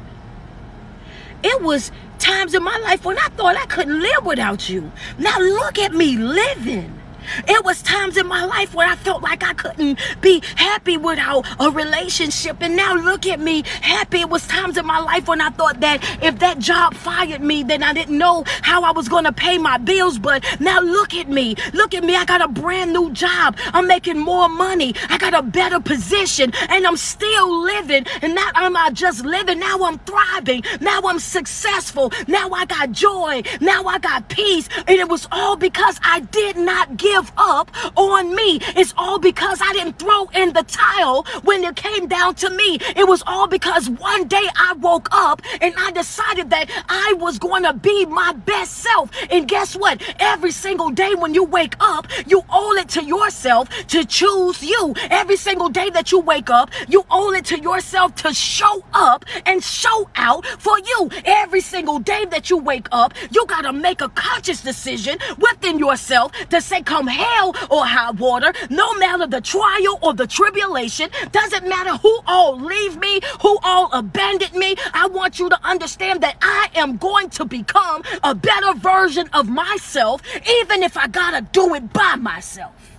It was times in my life when I thought I couldn't live without you. Now look at me living. It was times in my life where I felt like I couldn't be happy without a relationship. And now look at me happy. It was times in my life when I thought that if that job fired me, then I didn't know how I was going to pay my bills. But now look at me. Look at me. I got a brand new job. I'm making more money. I got a better position and I'm still living. And not am I just living. Now I'm thriving. Now I'm successful. Now I got joy. Now I got peace. And it was all because I did not give give up on me. It's all because I didn't throw in the towel when it came down to me. It was all because one day I woke up and I decided that I was going to be my best self. And guess what? Every single day when you wake up, you owe it to yourself to choose you. Every single day that you wake up, you owe it to yourself to show up and show out for you. Every single day that you wake up, you got to make a conscious decision within yourself to say, come hell or high water, no matter the trial or the tribulation, doesn't matter who all leave me, who all abandoned me. I want you to understand that I am going to become a better version of myself, even if I gotta do it by myself.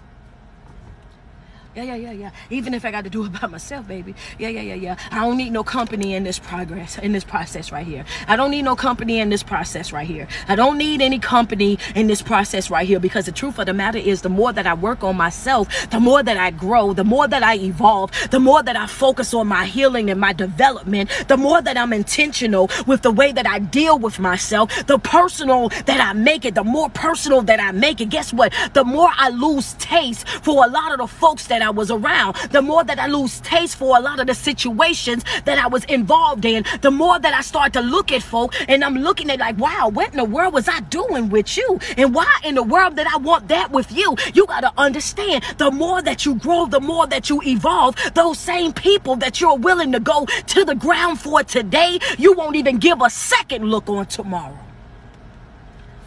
Yeah, yeah, yeah, yeah. Even if I got to do it (laughs) by myself, baby. Yeah, yeah, yeah, yeah. I don't need no company in this progress, in this process right here. I don't need no company in this process right here. I don't need any company in this process right here because the truth of the matter is the more that I work on myself, the more that I grow, the more that I evolve, the more that I focus on my healing and my development, the more that I'm intentional with the way that I deal with myself, the personal that I make it, the more personal that I make it. Guess what? The more I lose taste for a lot of the folks that I was around, the more that I lose taste for a lot of the situations that I was involved in, the more that I start to look at folk and I'm looking at like, wow, what in the world was I doing with you? And why in the world did I want that with you? You got to understand the more that you grow, the more that you evolve, those same people that you're willing to go to the ground for today, you won't even give a second look on tomorrow.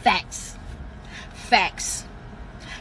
Facts. Facts.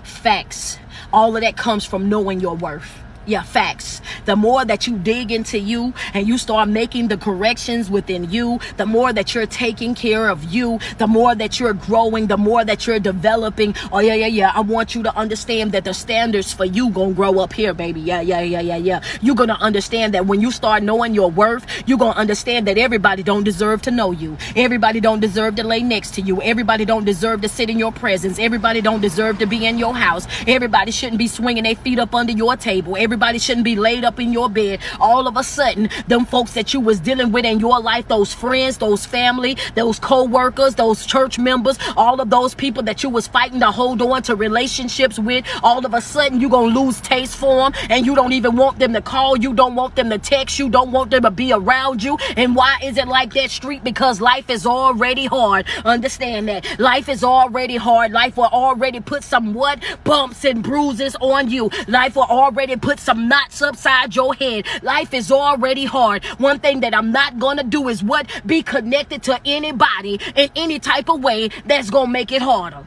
Facts. All of that comes from knowing your worth. Yeah, facts. The more that you dig into you and you start making the corrections within you, the more that you're taking care of you, the more that you're growing, the more that you're developing. Oh yeah, yeah, yeah. I want you to understand that the standards for you gonna grow up here, baby. Yeah, yeah, yeah, yeah, yeah. You're gonna understand that when you start knowing your worth, you're gonna understand that everybody don't deserve to know you. Everybody don't deserve to lay next to you. Everybody don't deserve to sit in your presence. Everybody don't deserve to be in your house. Everybody shouldn't be swinging their feet up under your table. Everybody Everybody shouldn't be laid up in your bed. All of a sudden, them folks that you was dealing with in your life, those friends, those family, those co-workers, those church members, all of those people that you was fighting to hold on to relationships with, all of a sudden you're gonna lose taste for them and you don't even want them to call you, don't want them to text you, don't want them to be around you. And why is it like that street? Because life is already hard. Understand that. Life is already hard. Life will already put some what? Bumps and bruises on you. Life will already put some knots upside your head. Life is already hard. One thing that I'm not to do is what? Be connected to anybody in any type of way that's to make it harder.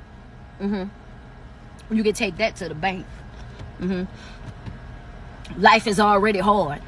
Mm-hmm. You can take that to the bank. Mm-hmm. Life is already hard.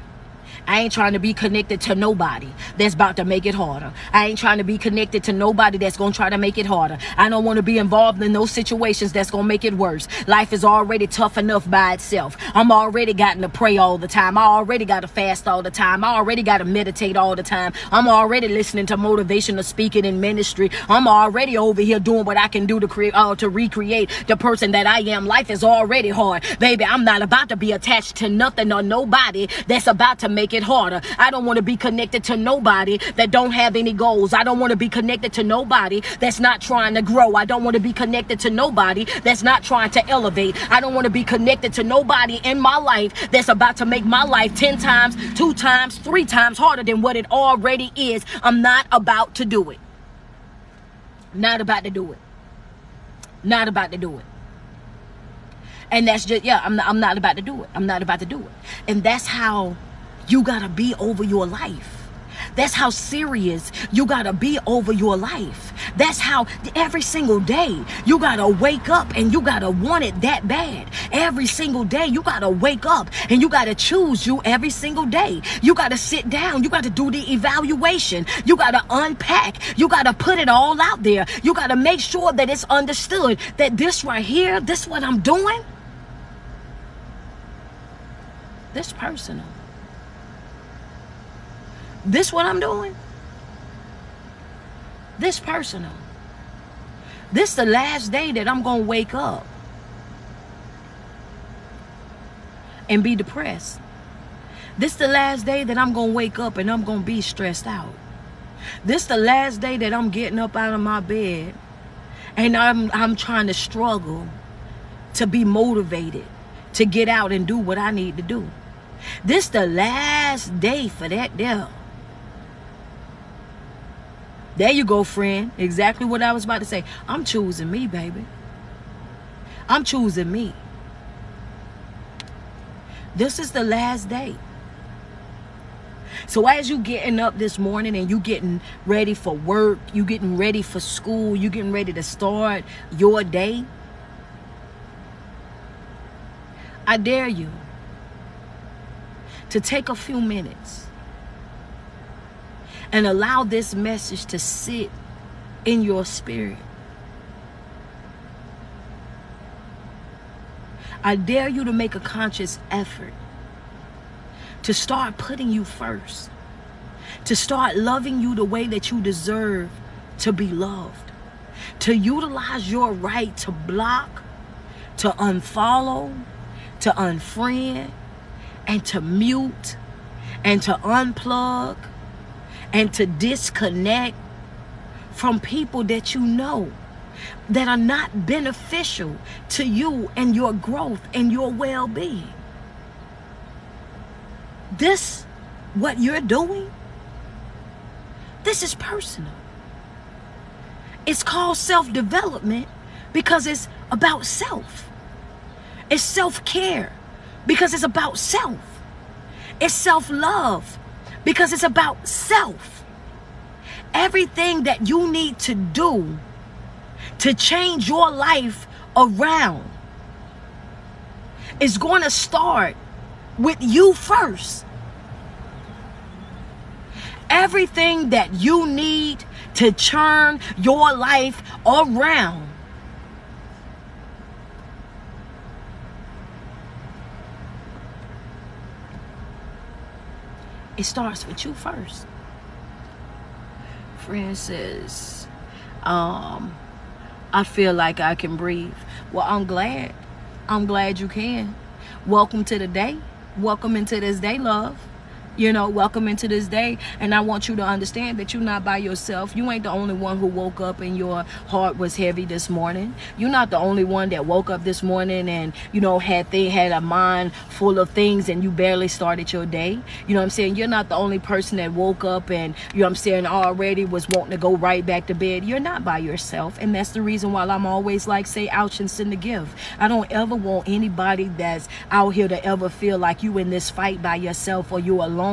I ain't trying to be connected to nobody that's about to make it harder. I ain't trying to be connected to nobody that's going to try to make it harder. I don't want to be involved in those situations that's going to make it worse. Life is already tough enough by itself. I'm already gotten to pray all the time. I already got to fast all the time. I already got to meditate all the time. I'm already listening to motivational speaking in ministry. I'm already over here doing what I can do to create uh, to recreate the person that I am. Life is already hard. Baby, I'm not about to be attached to nothing or nobody that's about to make it it harder. I don't want to be connected to nobody that don't have any goals. I don't want to be connected to nobody that's not trying to grow. I don't want to be connected to nobody that's not trying to elevate. I don't want to be connected to nobody in my life that's about to make my life 10 times, two times, three times harder than what it already is. I'm not about to do it. Not about to do it. Not about to do it. And that's just, yeah, I'm not, I'm not about to do it. I'm not about to do it. And that's how you got to be over your life. That's how serious you got to be over your life. That's how every single day you got to wake up and you got to want it that bad. Every single day you got to wake up and you got to choose you every single day. You got to sit down. You got to do the evaluation. You got to unpack. You got to put it all out there. You got to make sure that it's understood that this right here, this what I'm doing, this personal. This what I'm doing? This personal. This the last day that I'm going to wake up and be depressed. This the last day that I'm going to wake up and I'm going to be stressed out. This the last day that I'm getting up out of my bed and I'm I'm trying to struggle to be motivated to get out and do what I need to do. This the last day for that devil. There you go, friend. Exactly what I was about to say. I'm choosing me, baby. I'm choosing me. This is the last day. So as you getting up this morning and you getting ready for work, you getting ready for school, you getting ready to start your day, I dare you to take a few minutes and allow this message to sit in your spirit. I dare you to make a conscious effort to start putting you first, to start loving you the way that you deserve to be loved, to utilize your right to block, to unfollow, to unfriend, and to mute, and to unplug, and to disconnect from people that you know that are not beneficial to you and your growth and your well being. This, what you're doing, this is personal. It's called self development because it's about self. It's self care because it's about self. It's self love because it's about self. Everything that you need to do to change your life around is going to start with you first. Everything that you need to turn your life around it starts with you first. Francis, um, I feel like I can breathe. Well, I'm glad. I'm glad you can. Welcome to the day. Welcome into this day, love you know, welcome into this day. And I want you to understand that you're not by yourself. You ain't the only one who woke up and your heart was heavy this morning. You're not the only one that woke up this morning and, you know, had they had a mind full of things and you barely started your day. You know what I'm saying? You're not the only person that woke up and, you know I'm saying, already was wanting to go right back to bed. You're not by yourself. And that's the reason why I'm always like, say, ouch and send a gift. I don't ever want anybody that's out here to ever feel like you in this fight by yourself or you alone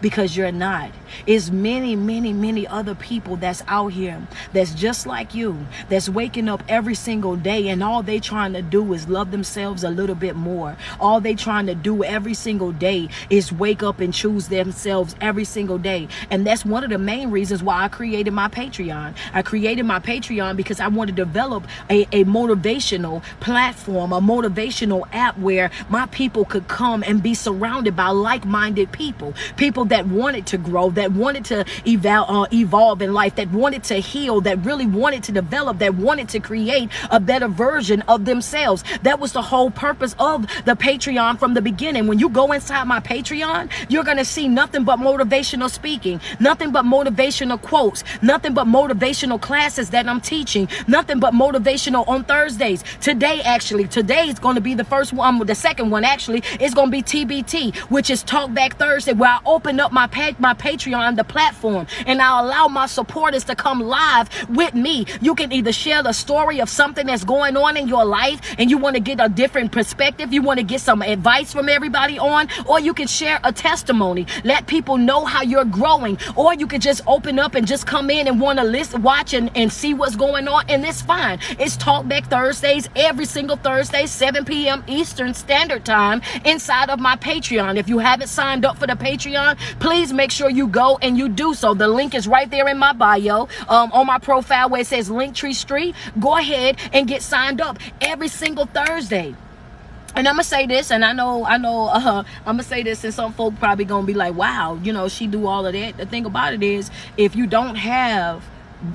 because you're not. It's many, many, many other people that's out here that's just like you, that's waking up every single day and all they trying to do is love themselves a little bit more. All they trying to do every single day is wake up and choose themselves every single day. And that's one of the main reasons why I created my Patreon. I created my Patreon because I want to develop a, a motivational platform, a motivational app where my people could come and be surrounded by like-minded people people that wanted to grow, that wanted to evolve, uh, evolve in life, that wanted to heal, that really wanted to develop, that wanted to create a better version of themselves. That was the whole purpose of the Patreon from the beginning. When you go inside my Patreon, you're going to see nothing but motivational speaking, nothing but motivational quotes, nothing but motivational classes that I'm teaching, nothing but motivational on Thursdays. Today, actually, today is going to be the first one, the second one actually is going to be TBT, which is Talk Back Thursday, where I open up my pa- my Patreon, the platform, and I allow my supporters to come live with me. You can either share the story of something that's going on in your life and you want to get a different perspective, you want to get some advice from everybody on, or you can share a testimony. Let people know how you're growing, or you can just open up and just come in and want to listen, watch, and, and see what's going on, and it's fine. It's Talkback Thursdays every single Thursday, 7 p.m. Eastern Standard Time inside of my Patreon. If you haven't signed up for the Patreon, please make sure you go and you do so. The link is right there in my bio um, on my profile where it says Linktree Street. Go ahead and get signed up every single Thursday. And I'm gonna say this, and I know, I know, uh, (laughs) I'm gonna say this, and some folk probably gonna be like, "Wow, you know, she do all of that." The thing about it is, if you don't have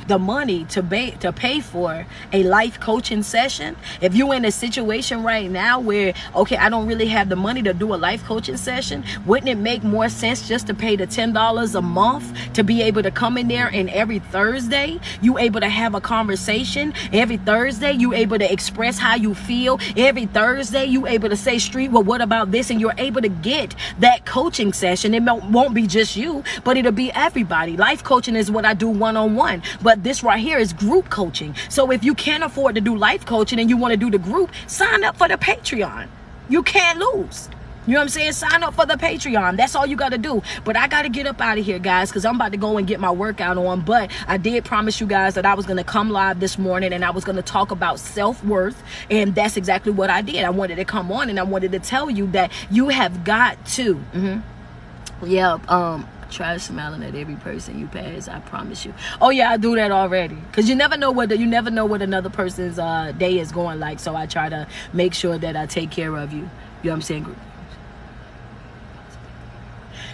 the money to pay to pay for a life coaching session. If you're in a situation right now where okay i don't really have the money to do a life coaching session wouldn't it make more sense just to pay the $10 a month to be able to come in there and every thursday you able to have a conversation? Every thursday you able to express how you feel? Every thursday you able to say street well what about this? And you're able to get that coaching session. It won't be just you but it'll be everybody. Life coaching is what i do one-on-one but this right here is group coaching. So if you can't afford to do life coaching and you want to do the group, sign up for the Patreon. You can't lose. You know what I'm saying? Sign up for the Patreon. That's all you got to do. But I got to get up out of here, guys, because I'm about to go and get my workout on. But I did promise you guys that I was going to come live this morning and I was going to talk about self worth. And that's exactly what I did. I wanted to come on and I wanted to tell you that you have got to. Mm-hmm, yeah, um, Try smiling at every person you pass. I promise you. Oh yeah, I do that already. Cause you never know what the, you never know what another person's uh, day is going like. So I try to make sure that I take care of you. You know what I'm saying?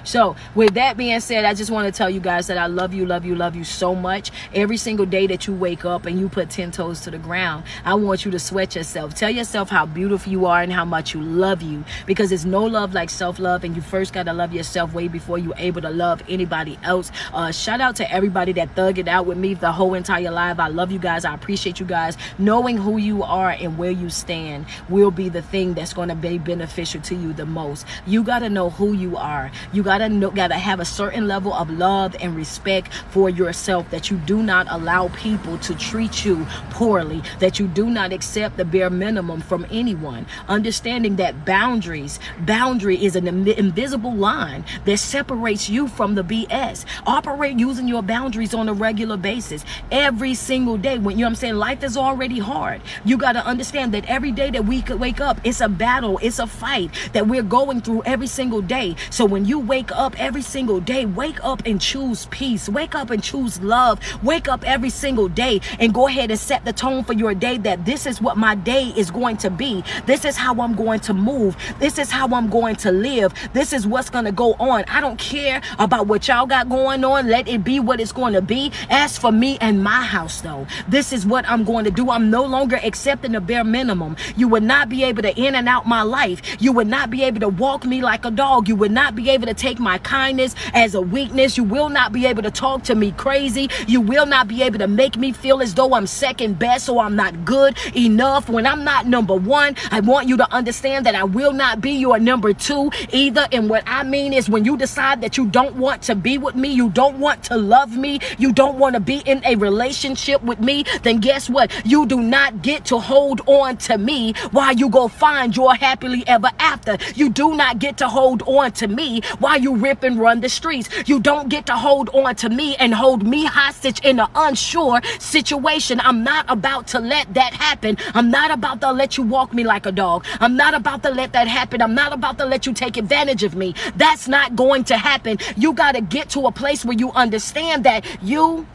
So, with that being said, I just want to tell you guys that I love you, love you, love you so much. Every single day that you wake up and you put 10 toes to the ground, I want you to sweat yourself. Tell yourself how beautiful you are and how much you love you because there's no love like self love, and you first got to love yourself way before you're able to love anybody else. Uh, shout out to everybody that thugged it out with me the whole entire life. I love you guys. I appreciate you guys. Knowing who you are and where you stand will be the thing that's going to be beneficial to you the most. You got to know who you are. You got gotta know, gotta have a certain level of love and respect for yourself that you do not allow people to treat you poorly, that you do not accept the bare minimum from anyone. Understanding that boundaries, boundary is an invisible line that separates you from the BS. Operate using your boundaries on a regular basis every single day. When you know what I'm saying, life is already hard. You gotta understand that every day that we could wake up, it's a battle, it's a fight that we're going through every single day. So when you wake wake up every single day. Wake up and choose peace. Wake up and choose love. Wake up every single day and go ahead and set the tone for your day that this is what my day is going to be. This is how I'm going to move. This is how I'm going to live. This is what's going to go on. I don't care about what y'all got going on. Let it be what it's going to be. As for me and my house, though, this is what I'm going to do. I'm no longer accepting the bare minimum. You would not be able to in and out my life. You would not be able to walk me like a dog. You would not be able to take my kindness as a weakness. You will not be able to talk to me crazy. You will not be able to make me feel as though I'm second best or I'm not good enough when I'm not number one. I want you to understand that I will not be your number two either. And what I mean is when you decide that you don't want to be with me, you don't want to love me, you don't want to be in a relationship with me, then guess what? You do not get to hold on to me while you go find your happily ever after. You do not get to hold on to me while you rip and run the streets. You don't get to hold on to me and hold me hostage in an unsure situation. I'm not about to let that happen. I'm not about to let you walk me like a dog. I'm not about to let that happen. I'm not about to let you take advantage of me. That's not going to happen. You got to get to a place where you understand that you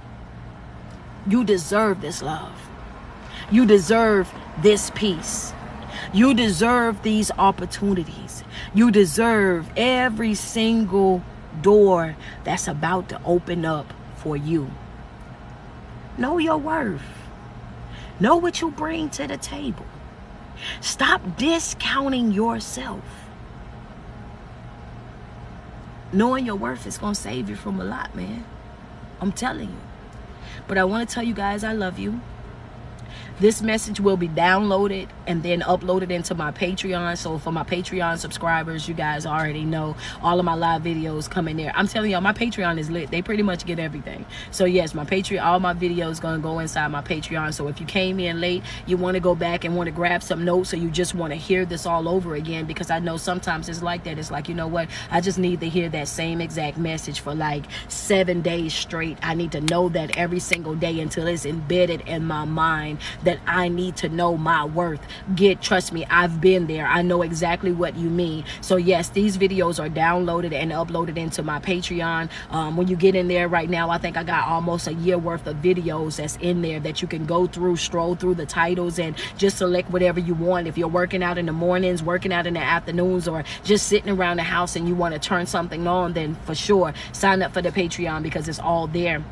you deserve this love. You deserve this peace. You deserve these opportunities. You deserve every single door that's about to open up for you. Know your worth. Know what you bring to the table. Stop discounting yourself. Knowing your worth is going to save you from a lot, man. I'm telling you. But I want to tell you guys I love you. This message will be downloaded and then uploaded into my Patreon. So for my Patreon subscribers, you guys already know all of my live videos come in there. I'm telling y'all, my Patreon is lit. They pretty much get everything. So yes, my Patreon, all my videos gonna go inside my Patreon. So if you came in late, you want to go back and want to grab some notes, or you just want to hear this all over again, because I know sometimes it's like that. It's like you know what? I just need to hear that same exact message for like seven days straight. I need to know that every single day until it's embedded in my mind that I need to know my worth. Get, trust me, I've been there. I know exactly what you mean. So yes, these videos are downloaded and uploaded into my Patreon. Um, when you get in there right now, I think I got almost a year worth of videos that's in there that you can go through, stroll through the titles and just select whatever you want. If you're working out in the mornings, working out in the afternoons, or just sitting around the house and you want to turn something on, then for sure sign up for the Patreon because it's all there.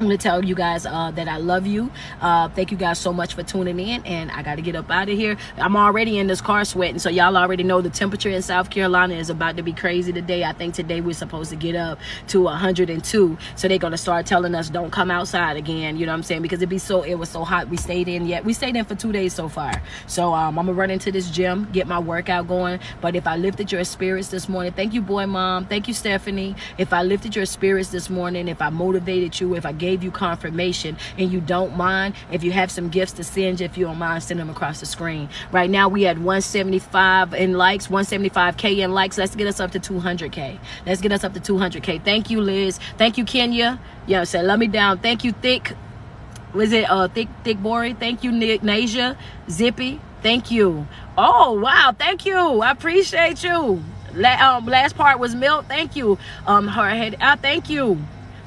I'm to tell you guys uh, that I love you. Uh, thank you guys so much for tuning in. And I got to get up out of here. I'm already in this car sweating. So y'all already know the temperature in South Carolina is about to be crazy today. I think today we're supposed to get up to 102. So they're going to start telling us don't come outside again. You know what I'm saying? Because it be so, it was so hot. We stayed in yet. We stayed in for two days so far. So um, I'm to run into this gym, get my workout going. But if I lifted your spirits this morning, thank you, boy, mom. Thank you, Stephanie. If I lifted your spirits this morning, if I motivated you, if I gave you confirmation and you don't mind, if you have some gifts to send, if you don't mind, send them across the screen. Right now, we had 175 in likes, 175K in likes. Let's get us up to 200K. Let's get us up to 200K. Thank you, Liz. Thank you, Kenya. Yeah, say, let me down. Thank you, Thick. Was it uh Thick Thick Bori? Thank you, Nick Nasia. Zippy. Thank you. Oh, wow. Thank you. I appreciate you. La- um, last part was milk. Thank you. Um, her head. Uh, thank you.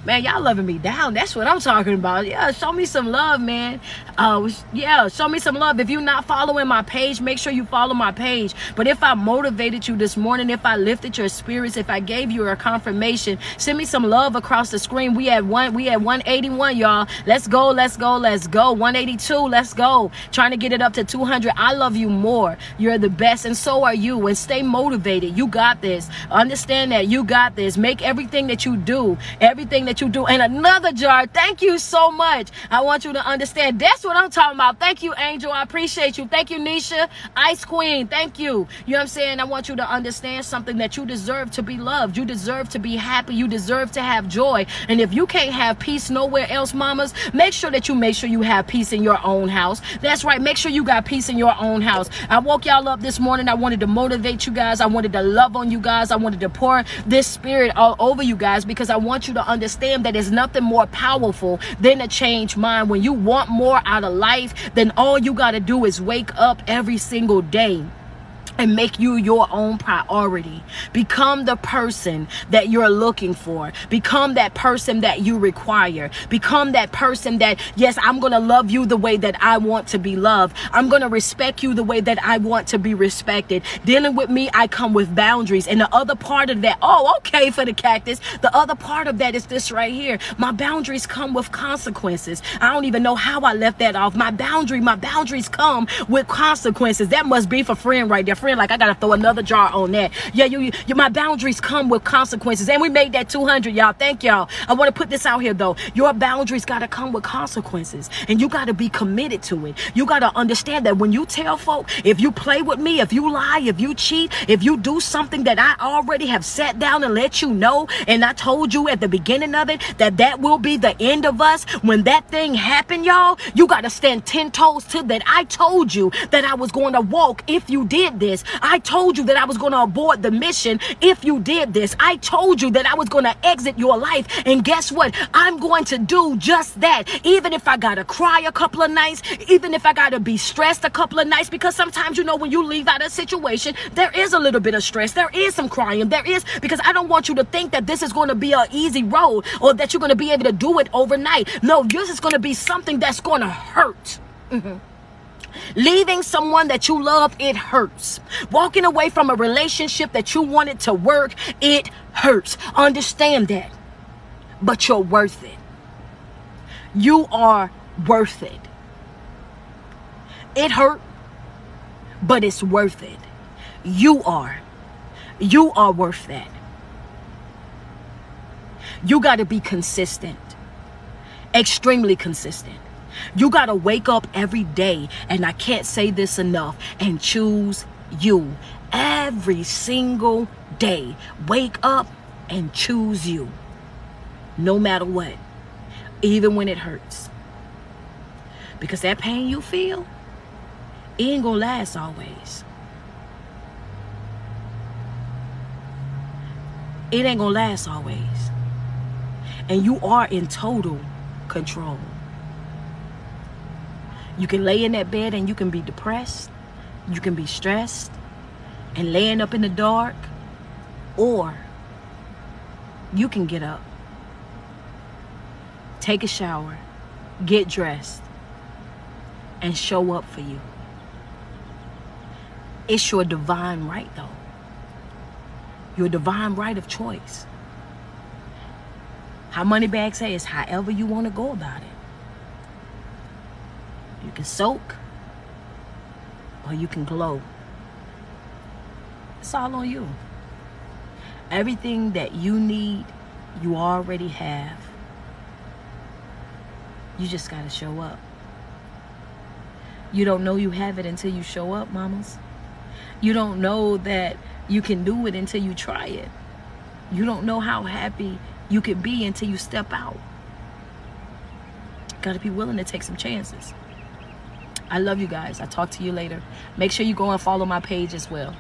Man, y'all loving me down. That's what I'm talking about. Yeah, show me some love, man. Uh, yeah, show me some love. If you're not following my page, make sure you follow my page. But if I motivated you this morning, if I lifted your spirits, if I gave you a confirmation, send me some love across the screen. We had one, we had 181, y'all. Let's go, let's go, let's go. 182, let's go. Trying to get it up to 200. I love you more. You're the best, and so are you. And stay motivated. You got this. Understand that you got this. Make everything that you do, everything that that you do in another jar. Thank you so much. I want you to understand. That's what I'm talking about. Thank you, Angel. I appreciate you. Thank you, Nisha. Ice Queen. Thank you. You know what I'm saying? I want you to understand something that you deserve to be loved. You deserve to be happy. You deserve to have joy. And if you can't have peace nowhere else, mamas, make sure that you make sure you have peace in your own house. That's right. Make sure you got peace in your own house. I woke y'all up this morning. I wanted to motivate you guys. I wanted to love on you guys. I wanted to pour this spirit all over you guys because I want you to understand understand that there's nothing more powerful than a changed mind. When you want more out of life, then all you got to do is wake up every single day and make you your own priority. Become the person that you're looking for. Become that person that you require. Become that person that, yes, I'm going to love you the way that I want to be loved. I'm going to respect you the way that I want to be respected. Dealing with me, I come with boundaries. And the other part of that, oh, okay, for the cactus. The other part of that is this right here. My boundaries come with consequences. I don't even know how I left that off. My boundary, my boundaries come with consequences. That must be for friend right there friend like I gotta throw another jar on that. Yeah, you, you, my boundaries come with consequences, and we made that 200, y'all. Thank y'all. I want to put this out here though. Your boundaries gotta come with consequences, and you gotta be committed to it. You gotta understand that when you tell folk, if you play with me, if you lie, if you cheat, if you do something that I already have sat down and let you know, and I told you at the beginning of it that that will be the end of us. When that thing happened, y'all, you gotta stand ten toes to that. I told you that I was going to walk if you did this this. I told you that I was going to abort the mission if you did this. I told you that I was going to exit your life. And guess what? I'm going to do just that. Even if I got to cry a couple of nights, even if I got to be stressed a couple of nights, because sometimes, you know, when you leave out a situation, there is a little bit of stress. There is some crying. There is, because I don't want you to think that this is going to be an easy road or that you're going to be able to do it overnight. No, this is going to be something that's going to hurt. Mm-hmm. Leaving someone that you love, it hurts. Walking away from a relationship that you wanted to work, it hurts. Understand that. But you're worth it. You are worth it. It hurt, but it's worth it. You are. You are worth that. You got to be consistent, extremely consistent. You got to wake up every day, and I can't say this enough, and choose you every single day. Wake up and choose you, no matter what, even when it hurts. Because that pain you feel, it ain't gonna last always. It ain't gonna last always. And you are in total control. You can lay in that bed and you can be depressed. You can be stressed and laying up in the dark. Or you can get up, take a shower, get dressed, and show up for you. It's your divine right, though. Your divine right of choice. How Moneybag says, however you want to go about it. You can soak or you can glow. It's all on you. Everything that you need, you already have. You just got to show up. You don't know you have it until you show up, mamas. You don't know that you can do it until you try it. You don't know how happy you can be until you step out. Got to be willing to take some chances. I love you guys. I'll talk to you later. Make sure you go and follow my page as well.